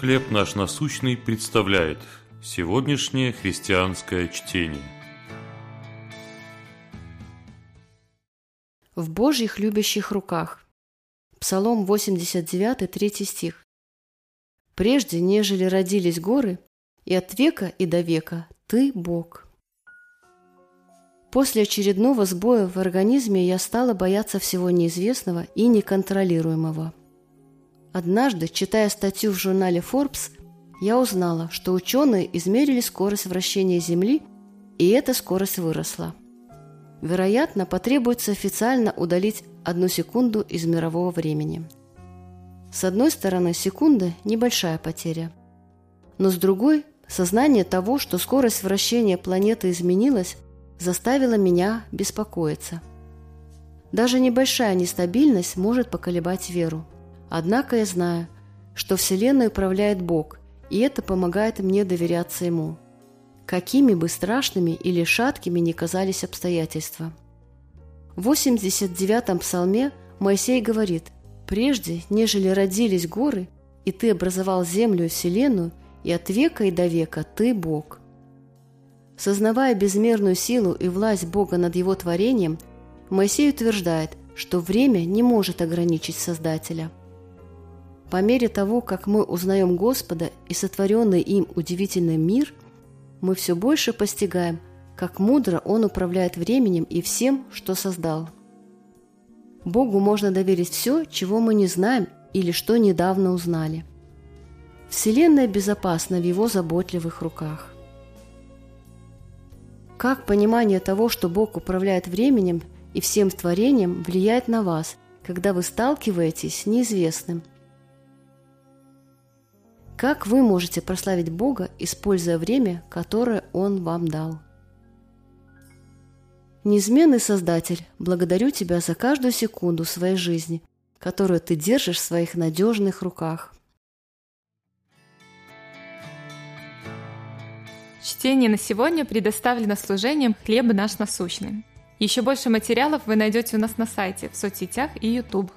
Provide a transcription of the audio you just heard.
«Хлеб наш насущный» представляет сегодняшнее христианское чтение. В Божьих любящих руках. Псалом 89, 3 стих. «Прежде, нежели родились горы, и от века и до века Ты Бог». После очередного сбоя в организме я стала бояться всего неизвестного и неконтролируемого. Однажды, читая статью в журнале Forbes, я узнала, что ученые измерили скорость вращения Земли, и эта скорость выросла. Вероятно, потребуется официально удалить одну секунду из мирового времени. С одной стороны, секунда – небольшая потеря. Но с другой – сознание того, что скорость вращения планеты изменилась, заставило меня беспокоиться. Даже небольшая нестабильность может поколебать веру. Однако я знаю, что Вселенной управляет Бог, и это помогает мне доверяться Ему. Какими бы страшными или шаткими ни казались обстоятельства. В 89-м псалме Моисей говорит «Прежде, нежели родились горы, и ты образовал землю и вселенную, и от века и до века ты Бог». Сознавая безмерную силу и власть Бога над его творением, Моисей утверждает, что время не может ограничить Создателя. По мере того, как мы узнаем Господа и сотворенный им удивительный мир, мы все больше постигаем, как мудро Он управляет временем и всем, что создал. Богу можно доверить все, чего мы не знаем или что недавно узнали. Вселенная безопасна в Его заботливых руках. Как понимание того, что Бог управляет временем и всем творением, влияет на вас, когда вы сталкиваетесь с неизвестным? Как вы можете прославить Бога, используя время, которое Он вам дал? Неизменный Создатель, благодарю Тебя за каждую секунду своей жизни, которую Ты держишь в своих надежных руках. Чтение на сегодня предоставлено служением «Хлеб наш насущный». Еще больше материалов вы найдете у нас на сайте, в соцсетях и YouTube.